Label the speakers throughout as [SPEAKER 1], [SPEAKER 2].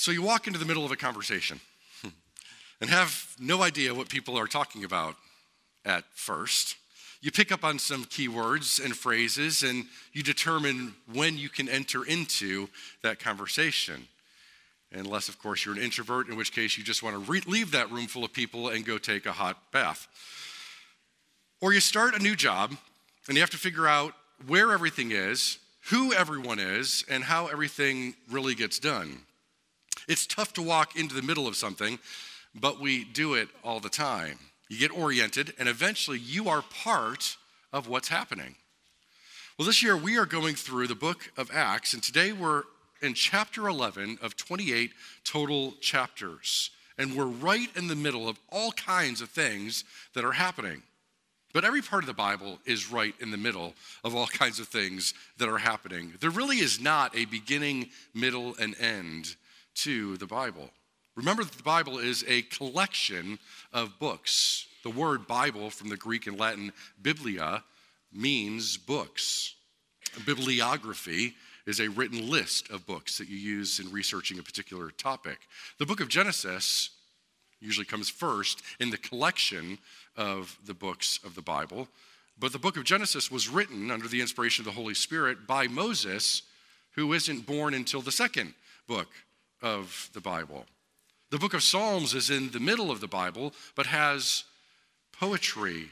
[SPEAKER 1] So you walk into the middle of a conversation and have no idea what people are talking about at first. You pick up on some keywords and phrases, and you determine when you can enter into that conversation. Unless, of course, you're an introvert, in which case you just want to re- leave that room full of people and go take a hot bath. Or you start a new job, and you have to figure out where everything is, who everyone is, and how everything really gets done. It's tough to walk into the middle of something, but we do it all the time. You get oriented, and eventually you are part of what's happening. Well, this year we are going through the book of Acts, and today we're in chapter 11 of 28 total chapters. And we're right in the middle of all kinds of things that are happening. But every part of the Bible is right in the middle of all kinds of things that are happening. There really is not a beginning, middle, and end to the Bible. Remember that the Bible is a collection of books. The word Bible from the Greek and Latin biblia means books. Bibliography is a written list of books that you use in researching a particular topic. The book of Genesis usually comes first in the collection of the books of the Bible. But the book of Genesis was written under the inspiration of the Holy Spirit by Moses, who isn't born until the second book of the Bible. The book of Psalms is in the middle of the Bible, but has poetry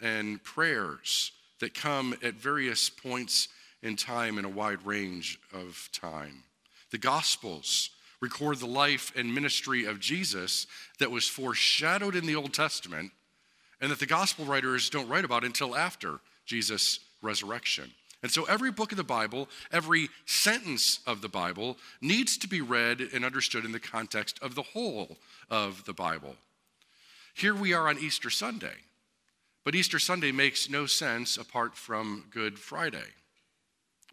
[SPEAKER 1] and prayers that come at various points in time in a wide range of time. The Gospels record the life and ministry of Jesus that was foreshadowed in the Old Testament and that the Gospel writers don't write about until after Jesus' resurrection. And so every book of the Bible, every sentence of the Bible needs to be read and understood in the context of the whole of the Bible. Here we are on Easter Sunday, but Easter Sunday makes no sense apart from Good Friday.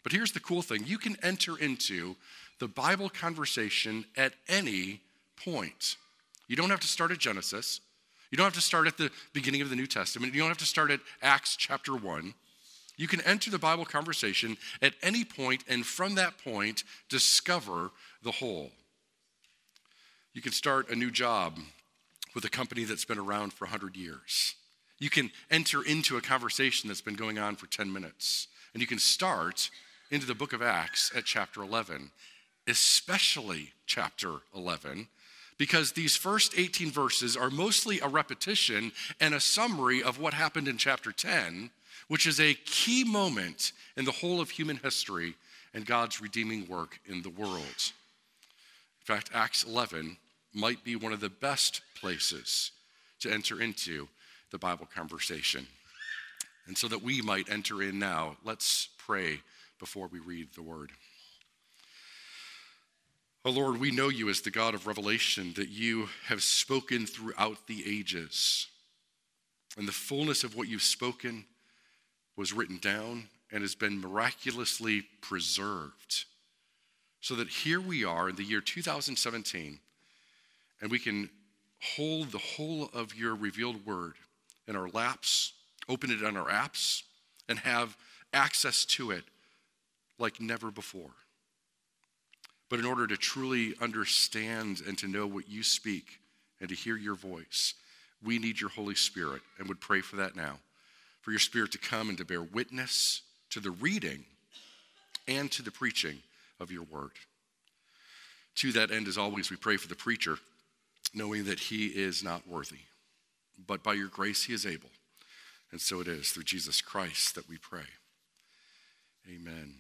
[SPEAKER 1] But here's the cool thing you can enter into the Bible conversation at any point. You don't have to start at Genesis. You don't have to start at the beginning of the New Testament. You don't have to start at Acts chapter 1. You can enter the Bible conversation at any point, and from that point, discover the whole. You can start a new job with a company that's been around for 100 years. You can enter into a conversation that's been going on for 10 minutes. And you can start into the book of Acts at chapter 11, especially chapter 11, because these first 18 verses are mostly a repetition and a summary of what happened in chapter 10 which is a key moment in the whole of human history and God's redeeming work in the world. In fact, Acts 11 might be one of the best places to enter into the Bible conversation. And so that we might enter in now, let's pray before we read the word. Oh Lord, we know you as the God of revelation, that you have spoken throughout the ages. And the fullness of what you've spoken was written down and has been miraculously preserved. So that here we are in the year 2017, and we can hold the whole of your revealed word in our laps, open it on our apps, and have access to it like never before. But in order to truly understand and to know what you speak and to hear your voice, we need your Holy Spirit and would pray for that now for your Spirit to come and to bear witness to the reading and to the preaching of your word. To that end, as always, we pray for the preacher, knowing that he is not worthy, but by your grace he is able. And so it is through Jesus Christ that we pray. Amen.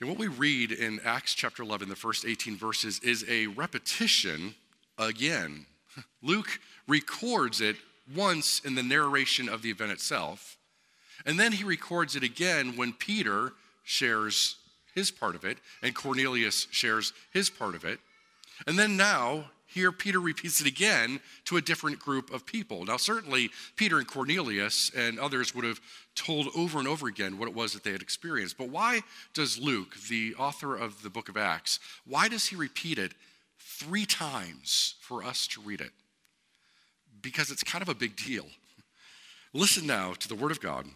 [SPEAKER 1] And what we read in Acts chapter 11, the first 18 verses, is a repetition again. Luke records it once in the narration of the event itself. And then he records it again when Peter shares his part of it and Cornelius shares his part of it. And then now, here Peter repeats it again to a different group of people. Now, certainly, Peter and Cornelius and others would have told over and over again what it was that they had experienced. But why does Luke, the author of the book of Acts, why does he repeat it three times for us to read it? Because it's kind of a big deal. Listen now to the word of God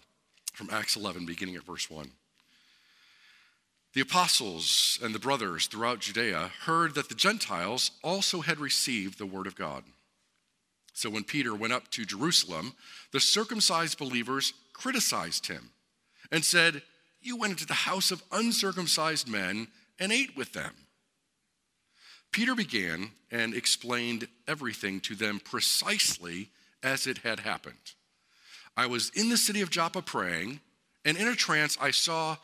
[SPEAKER 1] from Acts 11, beginning at verse 1. The apostles and the brothers throughout Judea heard that the Gentiles also had received the word of God. So when Peter went up to Jerusalem, the circumcised believers criticized him and said, You went into the house of uncircumcised men and ate with them. Peter began and explained everything to them precisely as it had happened. I was in the city of Joppa praying, and in a trance I saw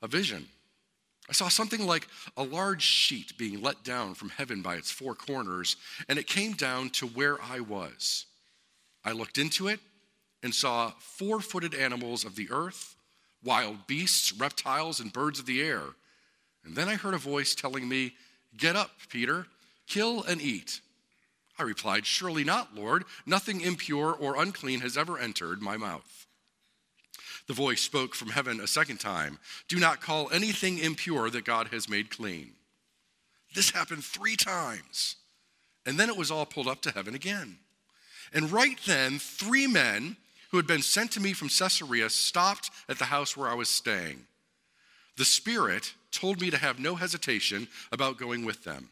[SPEAKER 1] a vision. I saw something like a large sheet being let down from heaven by its four corners, and it came down to where I was. I looked into it and saw four footed animals of the earth, wild beasts, reptiles, and birds of the air. And then I heard a voice telling me, Get up, Peter, kill and eat. I replied, Surely not, Lord. Nothing impure or unclean has ever entered my mouth. The voice spoke from heaven a second time Do not call anything impure that God has made clean. This happened three times. And then it was all pulled up to heaven again. And right then, three men who had been sent to me from Caesarea stopped at the house where I was staying. The Spirit told me to have no hesitation about going with them.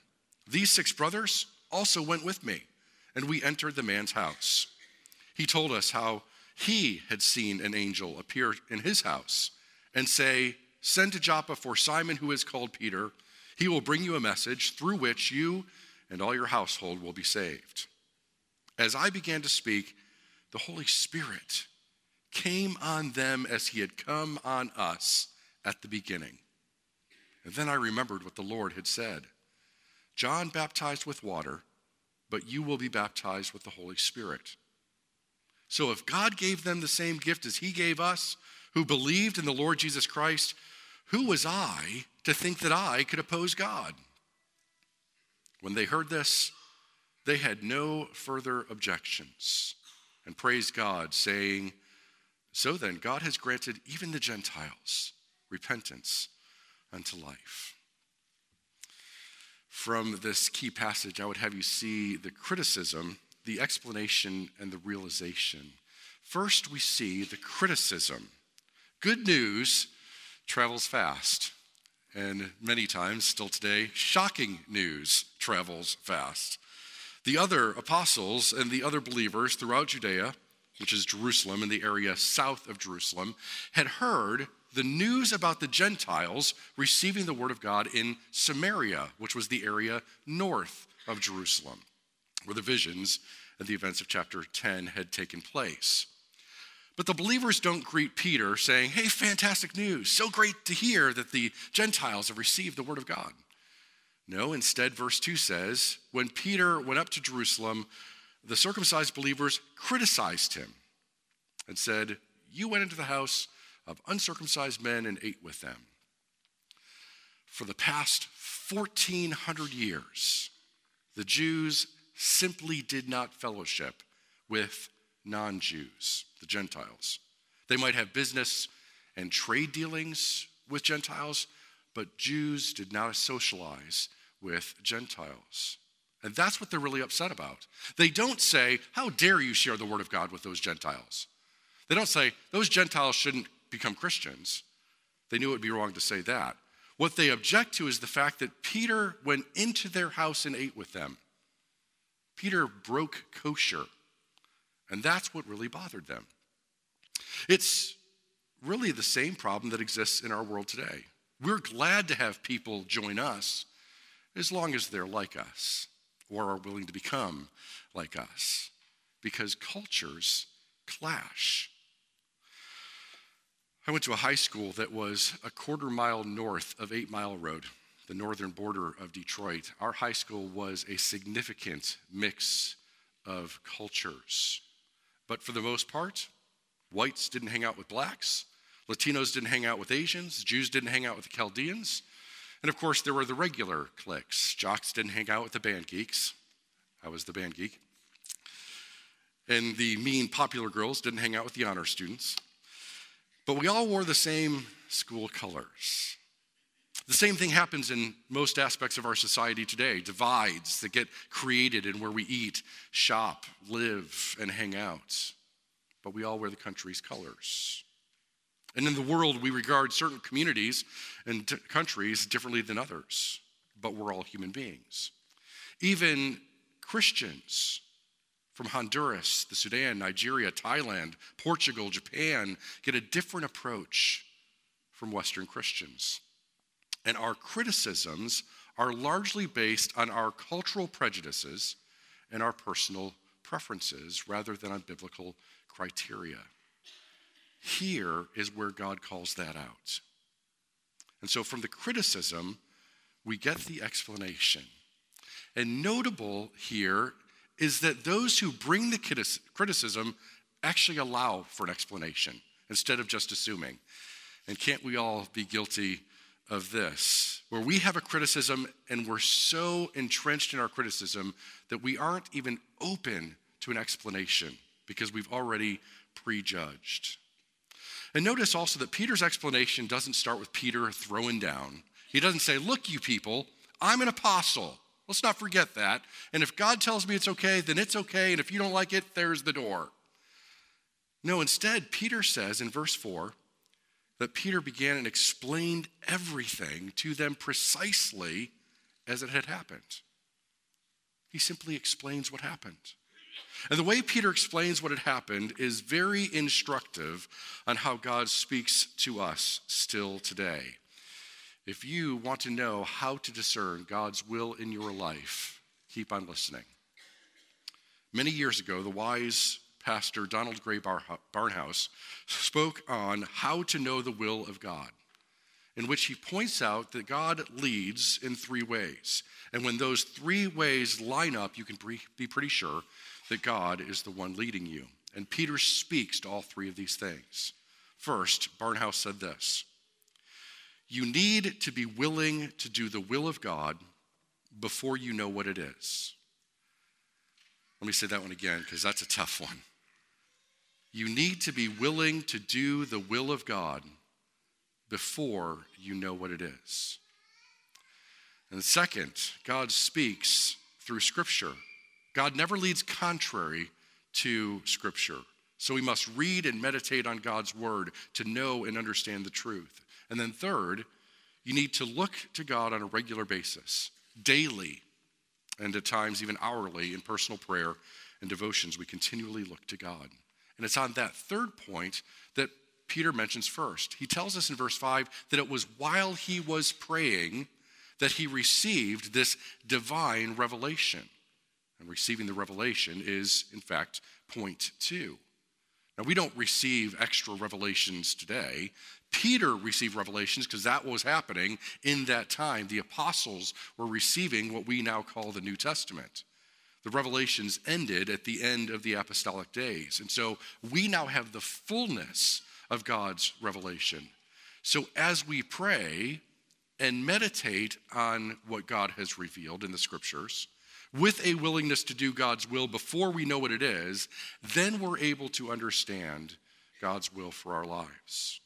[SPEAKER 1] These six brothers also went with me, and we entered the man's house. He told us how he had seen an angel appear in his house and say, Send to Joppa for Simon, who is called Peter. He will bring you a message through which you and all your household will be saved. As I began to speak, the Holy Spirit came on them as he had come on us at the beginning. And then I remembered what the Lord had said John baptized with water, but you will be baptized with the Holy Spirit. So if God gave them the same gift as he gave us, who believed in the Lord Jesus Christ, who was I to think that I could oppose God? When they heard this, they had no further objections and praised God, saying, So then, God has granted even the Gentiles repentance unto life. From this key passage, I would have you see the criticism the explanation and the realization. First, we see the criticism. Good news travels fast, and many times, still today, shocking news travels fast. The other apostles and the other believers throughout Judea, which is Jerusalem and the area south of Jerusalem, had heard the news about the Gentiles receiving the word of God in Samaria, which was the area north of Jerusalem where the visions and the events of chapter 10 had taken place. But the believers don't greet Peter saying, Hey, fantastic news. So great to hear that the Gentiles have received the word of God. No, instead, verse 2 says, When Peter went up to Jerusalem, the circumcised believers criticized him and said, You went into the house of uncircumcised men and ate with them. For the past 1400 years, the Jews simply did not fellowship with non Jews, the Gentiles. They might have business and trade dealings with Gentiles, but Jews did not socialize with Gentiles. And that's what they're really upset about. They don't say, How dare you share the word of God with those Gentiles? They don't say, Those Gentiles shouldn't become Christians. They knew it would be wrong to say that. What they object to is the fact that Peter went into their house and ate with them. Peter broke kosher. And that's what really bothered them. It's really the same problem that exists in our world today. We're glad to have people join us as long as they're like us or are willing to become like us because cultures clash. I went to a high school that was a quarter mile north of Eight Mile Road the northern border of Detroit, our high school was a significant mix of cultures. But for the most part, whites didn't hang out with blacks, Latinos didn't hang out with Asians, Jews didn't hang out with the Chaldeans. And of course, there were the regular cliques. Jocks didn't hang out with the band geeks. I was the band geek. And the mean popular girls didn't hang out with the honor students. But we all wore the same school colors. The same thing happens in most aspects of our society today divides that get created in where we eat, shop, live, and hang out. But we all wear the country's colors. And in the world, we regard certain communities and t- countries differently than others, but we're all human beings. Even Christians from Honduras, the Sudan, Nigeria, Thailand, Portugal, Japan get a different approach from Western Christians. And our criticisms are largely based on our cultural prejudices and our personal preferences rather than on biblical criteria. Here is where God calls that out. And so from the criticism, we get the explanation. And notable here is that those who bring the criticism actually allow for an explanation instead of just assuming. And can't we all be guilty of this? Where we have a criticism and we're so entrenched in our criticism that we aren't even open to an explanation because we've already prejudged. And notice also that Peter's explanation doesn't start with Peter throwing down. He doesn't say, Look, you people, I'm an apostle. Let's not forget that. And if God tells me it's okay, then it's okay. And if you don't like it, there's the door. No, instead, Peter says in verse 4 that Peter began and explained everything to them precisely as it had happened. He simply explains what happened. And the way Peter explains what had happened is very instructive on how God speaks to us still today. If you want to know how to discern God's will in your life, keep on listening. Many years ago, the wise pastor Donald Grey Barnhouse spoke on how to know the will of God, in which he points out that God leads in three ways. And when those three ways line up, you can be pretty sure that God is the one leading you. And Peter speaks to all three of these things. First, Barnhouse said this You need to be willing to do the will of God before you know what it is. Let me say that one again because that's a tough one. You need to be willing to do the will of God before you know what it is. And second, God speaks through Scripture. God never leads contrary to Scripture. So we must read and meditate on God's Word to know and understand the truth. And then, third, you need to look to God on a regular basis, daily, and at times even hourly in personal prayer and devotions. We continually look to God. And it's on that third point that Peter mentions first. He tells us in verse 5 that it was while he was praying that he received this divine revelation. And receiving the revelation is, in fact, point two. Now, we don't receive extra revelations today. Peter received revelations because that was happening in that time. The apostles were receiving what we now call the New Testament. The revelations ended at the end of the apostolic days. And so we now have the fullness of God's revelation. So as we pray and meditate on what God has revealed in the scriptures, with a willingness to do God's will before we know what it is, then we're able to understand God's will for our lives.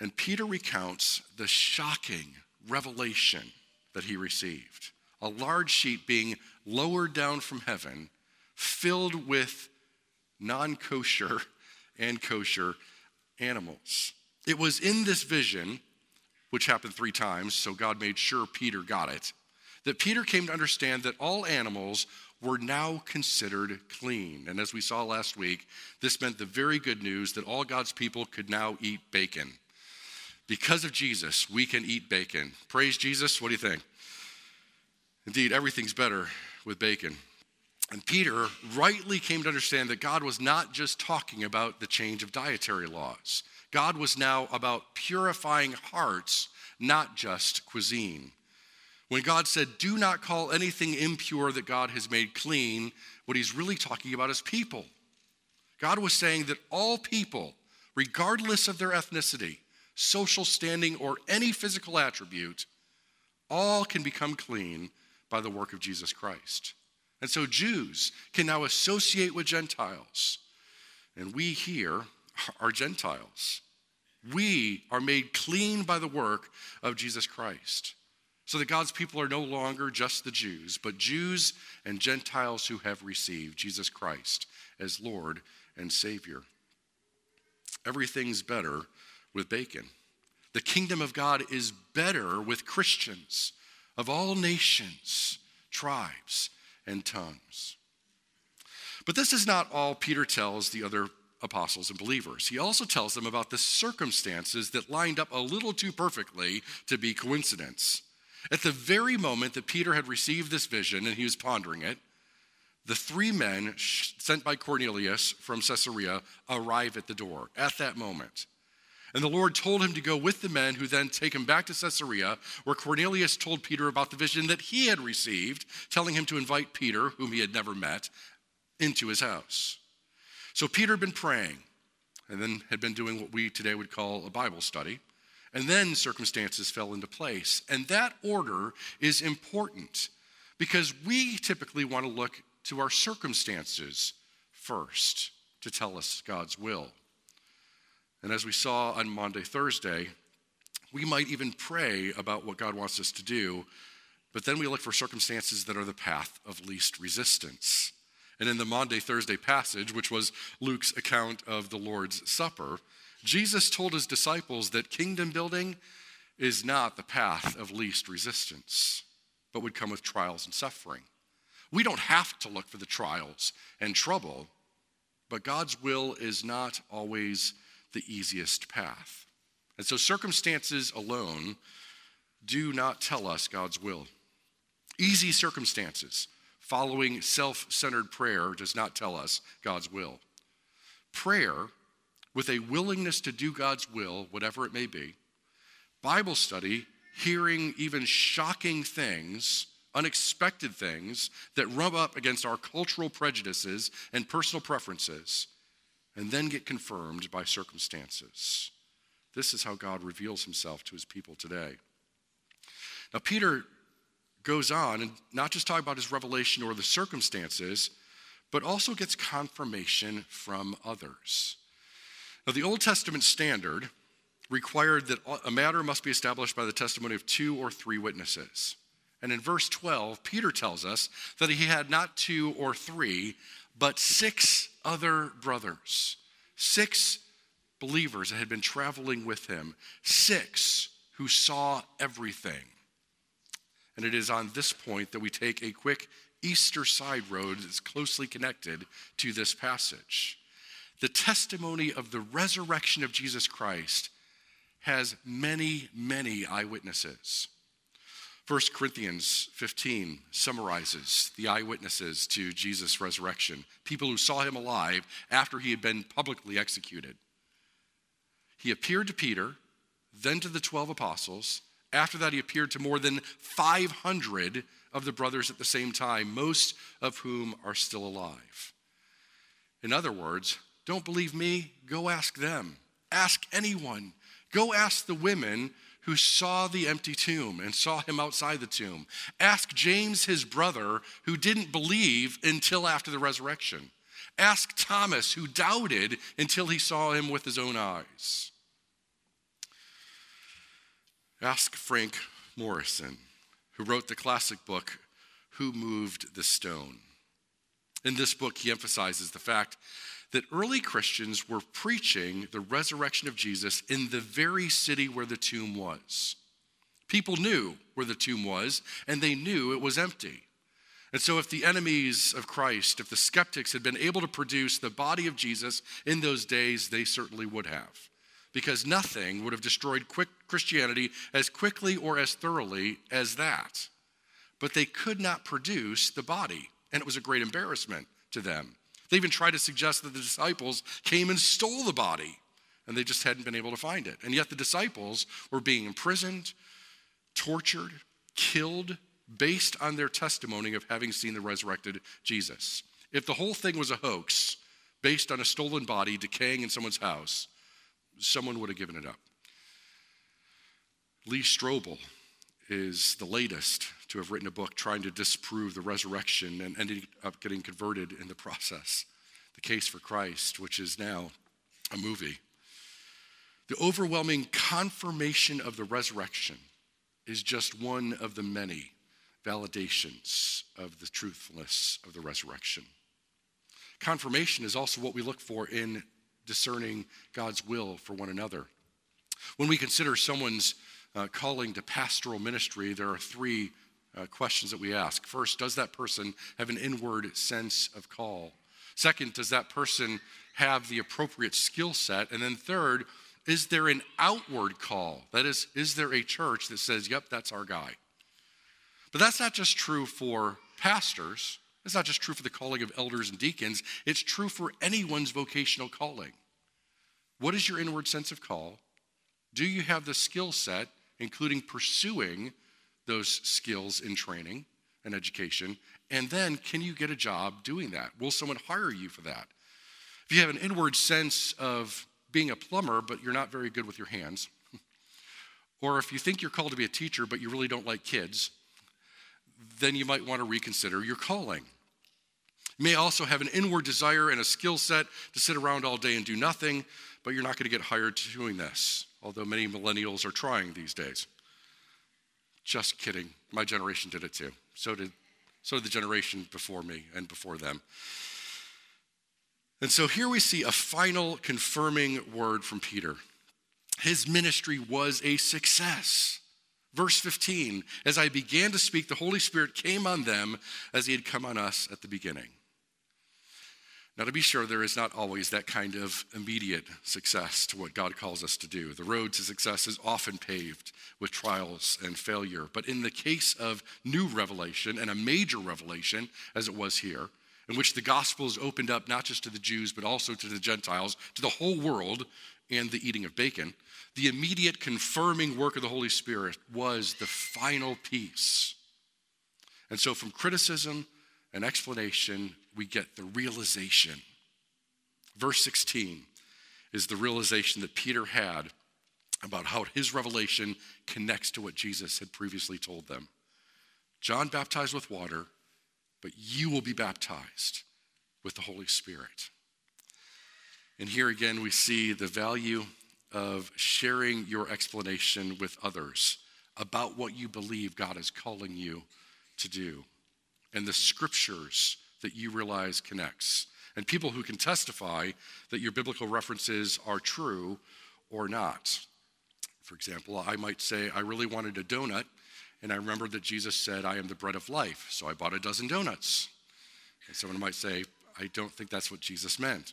[SPEAKER 1] And Peter recounts the shocking revelation that he received a large sheet being lowered down from heaven, filled with non kosher and kosher animals. It was in this vision, which happened three times, so God made sure Peter got it that Peter came to understand that all animals were now considered clean. And as we saw last week, this meant the very good news that all God's people could now eat bacon. Because of Jesus, we can eat bacon. Praise Jesus. What do you think? Indeed, everything's better with bacon. And Peter rightly came to understand that God was not just talking about the change of dietary laws. God was now about purifying hearts, not just cuisine. When God said, Do not call anything impure that God has made clean, what he's really talking about is people. God was saying that all people, regardless of their ethnicity, social standing, or any physical attribute, all can become clean by the work of Jesus Christ. And so Jews can now associate with Gentiles. And we here are Gentiles. We are made clean by the work of Jesus Christ. So that God's people are no longer just the Jews, but Jews and Gentiles who have received Jesus Christ as Lord and Savior. everything's better with bacon. The kingdom of God is better with Christians of all nations, tribes, and tongues. But this is not all Peter tells the other apostles and believers. He also tells them about the circumstances that lined up a little too perfectly to be coincidence. At the very moment that Peter had received this vision and he was pondering it, the three men sent by Cornelius from Caesarea arrive at the door at that moment. And the Lord told him to go with the men who then take him back to Caesarea, where Cornelius told Peter about the vision that he had received, telling him to invite Peter, whom he had never met, into his house. So Peter had been praying and then had been doing what we today would call a Bible study. And then circumstances fell into place. And that order is important because we typically want to look to our circumstances first to tell us God's will. And as we saw on Maundy, Thursday, we might even pray about what God wants us to do, but then we look for circumstances that are the path of least resistance. And in the Maundy, Thursday passage, which was Luke's account of the Lord's Supper, Jesus told his disciples that kingdom building is not the path of least resistance, but would come with trials and suffering. We don't have to look for the trials and trouble, but God's will is not always the easiest path. And so circumstances alone do not tell us God's will. Easy circumstances Following self centered prayer does not tell us God's will. Prayer, with a willingness to do God's will, whatever it may be, Bible study, hearing even shocking things, unexpected things that rub up against our cultural prejudices and personal preferences, and then get confirmed by circumstances. This is how God reveals himself to his people today. Now, Peter goes on and not just talk about his revelation or the circumstances, but also gets confirmation from others. Now, the Old Testament standard required that a matter must be established by the testimony of two or three witnesses. And in verse 12, Peter tells us that he had not two or three, but six other brothers, six believers that had been traveling with him, six who saw everything. And it is on this point that we take a quick Easter side road that's closely connected to this passage. The testimony of the resurrection of Jesus Christ has many, many eyewitnesses. 1 Corinthians 15 summarizes the eyewitnesses to Jesus' resurrection, people who saw him alive after he had been publicly executed. He appeared to Peter, then to the 12 apostles, after that, he appeared to more than 500 of the brothers at the same time, most of whom are still alive. In other words, don't believe me? Go ask them. Ask anyone. Go ask the women who saw the empty tomb and saw him outside the tomb. Ask James, his brother, who didn't believe until after the resurrection. Ask Thomas, who doubted until he saw him with his own eyes. Ask Frank Morison, who wrote the classic book, Who Moved the Stone. In this book, he emphasizes the fact that early Christians were preaching the resurrection of Jesus in the very city where the tomb was. People knew where the tomb was, and they knew it was empty. And so, if the enemies of Christ, if the skeptics had been able to produce the body of Jesus in those days, they certainly would have because nothing would have destroyed quick Christianity as quickly or as thoroughly as that. But they could not produce the body, and it was a great embarrassment to them. They even tried to suggest that the disciples came and stole the body, and they just hadn't been able to find it. And yet the disciples were being imprisoned, tortured, killed based on their testimony of having seen the resurrected Jesus. If the whole thing was a hoax based on a stolen body decaying in someone's house, someone would have given it up. Lee Strobel is the latest to have written a book trying to disprove the resurrection and ended up getting converted in the process. The Case for Christ, which is now a movie. The overwhelming confirmation of the resurrection is just one of the many validations of the truthfulness of the resurrection. Confirmation is also what we look for in discerning God's will for one another. When we consider someone's uh, calling to pastoral ministry, there are three uh, questions that we ask. First, does that person have an inward sense of call? Second, does that person have the appropriate skill set? And then third, is there an outward call? That is, is there a church that says, yep, that's our guy? But that's not just true for pastors. It's not just true for the calling of elders and deacons. It's true for anyone's vocational calling. What is your inward sense of call? Do you have the skill set, including pursuing those skills in training and education? And then, can you get a job doing that? Will someone hire you for that? If you have an inward sense of being a plumber, but you're not very good with your hands, or if you think you're called to be a teacher, but you really don't like kids, then you might want to reconsider your calling. You may also have an inward desire and a skill set to sit around all day and do nothing, but you're not going to get hired doing this, although many millennials are trying these days. Just kidding. My generation did it too. So did, so did the generation before me and before them. And so here we see a final confirming word from Peter. His ministry was a success. Verse 15, as I began to speak, the Holy Spirit came on them as he had come on us at the beginning. Now, to be sure, there is not always that kind of immediate success to what God calls us to do. The road to success is often paved with trials and failure. But in the case of new revelation, and a major revelation, as it was here, in which the gospel is opened up not just to the Jews, but also to the Gentiles, to the whole world, and the eating of bacon, the immediate confirming work of the Holy Spirit was the final piece. And so, from criticism and explanation, we get the realization. Verse 16 is the realization that Peter had about how his revelation connects to what Jesus had previously told them. John baptized with water, but you will be baptized with the Holy Spirit. And here again, we see the value of sharing your explanation with others about what you believe God is calling you to do and the scriptures that you realize connects and people who can testify that your biblical references are true or not. For example, I might say, I really wanted a donut, and I remembered that Jesus said, I am the bread of life, so I bought a dozen donuts. And someone might say, I don't think that's what Jesus meant.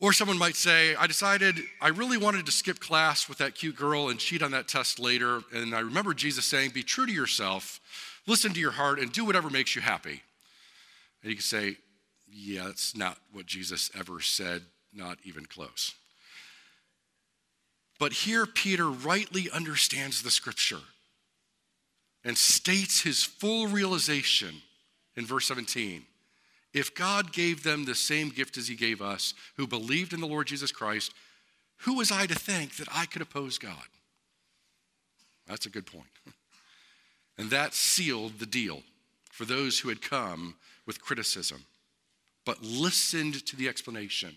[SPEAKER 1] Or someone might say, I decided I really wanted to skip class with that cute girl and cheat on that test later. And I remember Jesus saying, Be true to yourself, listen to your heart, and do whatever makes you happy. And you can say, Yeah, that's not what Jesus ever said, not even close. But here, Peter rightly understands the scripture and states his full realization in verse 17 if God gave them the same gift as he gave us, who believed in the Lord Jesus Christ, who was I to think that I could oppose God? That's a good point. And that sealed the deal for those who had come with criticism, but listened to the explanation.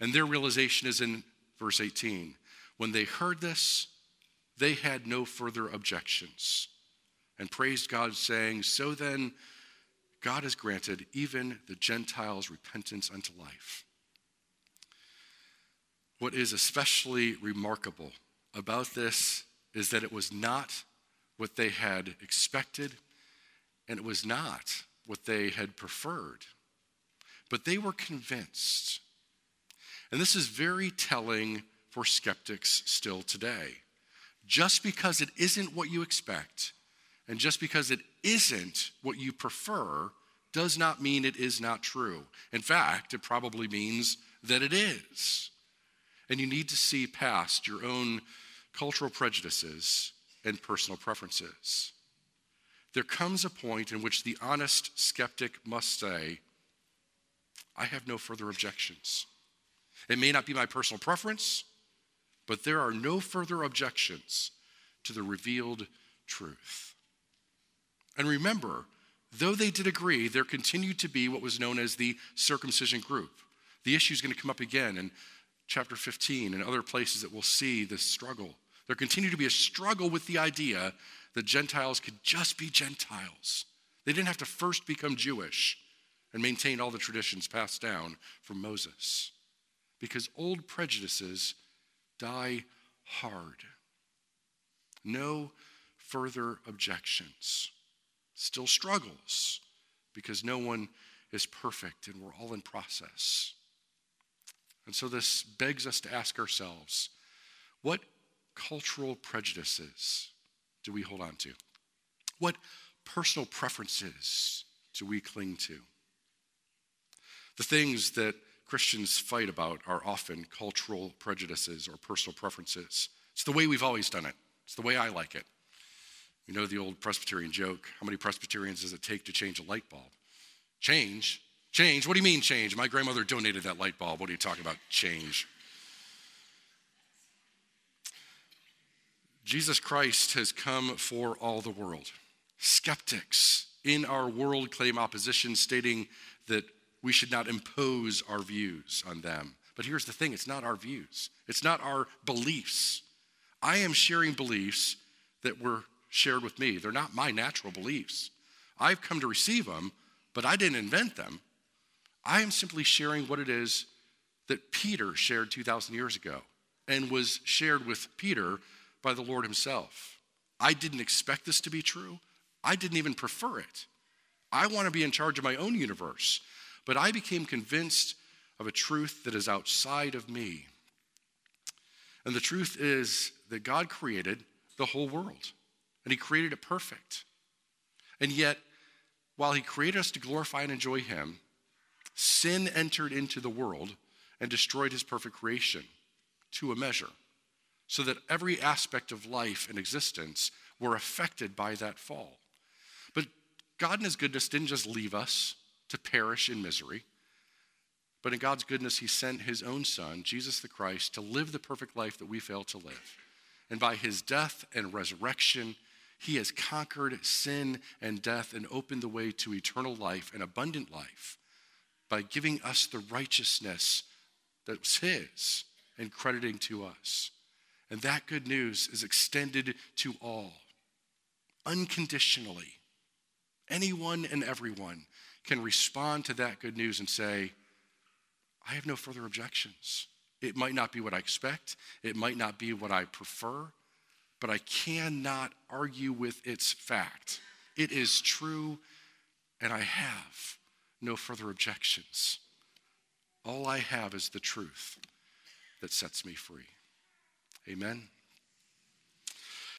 [SPEAKER 1] And their realization is in verse 18. When they heard this, they had no further objections and praised God, saying, So then, God has granted even the Gentiles repentance unto life. What is especially remarkable about this is that it was not what they had expected, and it was not what they had preferred. But they were convinced. And this is very telling for skeptics still today. Just because it isn't what you expect, and just because it isn't what you prefer does not mean it is not true. In fact, it probably means that it is. And you need to see past your own cultural prejudices and personal preferences. There comes a point in which the honest skeptic must say, I have no further objections. It may not be my personal preference, but there are no further objections to the revealed truth. And remember, though they did agree, there continued to be what was known as the circumcision group. The issue is going to come up again in chapter 15 and other places that we'll see this struggle. There continued to be a struggle with the idea that Gentiles could just be Gentiles. They didn't have to first become Jewish and maintain all the traditions passed down from Moses. because old prejudices die hard. No further objections. Still struggles because no one is perfect and we're all in process. And so this begs us to ask ourselves what cultural prejudices do we hold on to? What personal preferences do we cling to? The things that Christians fight about are often cultural prejudices or personal preferences. It's the way we've always done it, it's the way I like it. You know the old Presbyterian joke how many Presbyterians does it take to change a light bulb? Change? Change? What do you mean change? My grandmother donated that light bulb. What are you talking about? Change. Jesus Christ has come for all the world. Skeptics in our world claim opposition, stating that we should not impose our views on them. But here's the thing it's not our views, it's not our beliefs. I am sharing beliefs that were shared with me. They're not my natural beliefs. I've come to receive them, but I didn't invent them. I am simply sharing what it is that Peter shared 2,000 years ago and was shared with Peter by the Lord Himself. I didn't expect this to be true. I didn't even prefer it. I want to be in charge of my own universe. But I became convinced of a truth that is outside of me. And the truth is that God created the whole world, and He created it perfect. And yet, while He created us to glorify and enjoy Him, sin entered into the world and destroyed His perfect creation to a measure so that every aspect of life and existence were affected by that fall. But God, in His goodness, didn't just leave us to perish in misery, but in God's goodness, He sent His own Son, Jesus the Christ, to live the perfect life that we fail to live. And by His death and resurrection, He has conquered sin and death and opened the way to eternal life and abundant life by giving us the righteousness that was His and crediting to us. And that good news is extended to all, unconditionally. Anyone and everyone can respond to that good news and say, I have no further objections. It might not be what I expect, it might not be what I prefer, but I cannot argue with its fact. It is true, and I have no further objections. All I have is the truth that sets me free. Amen.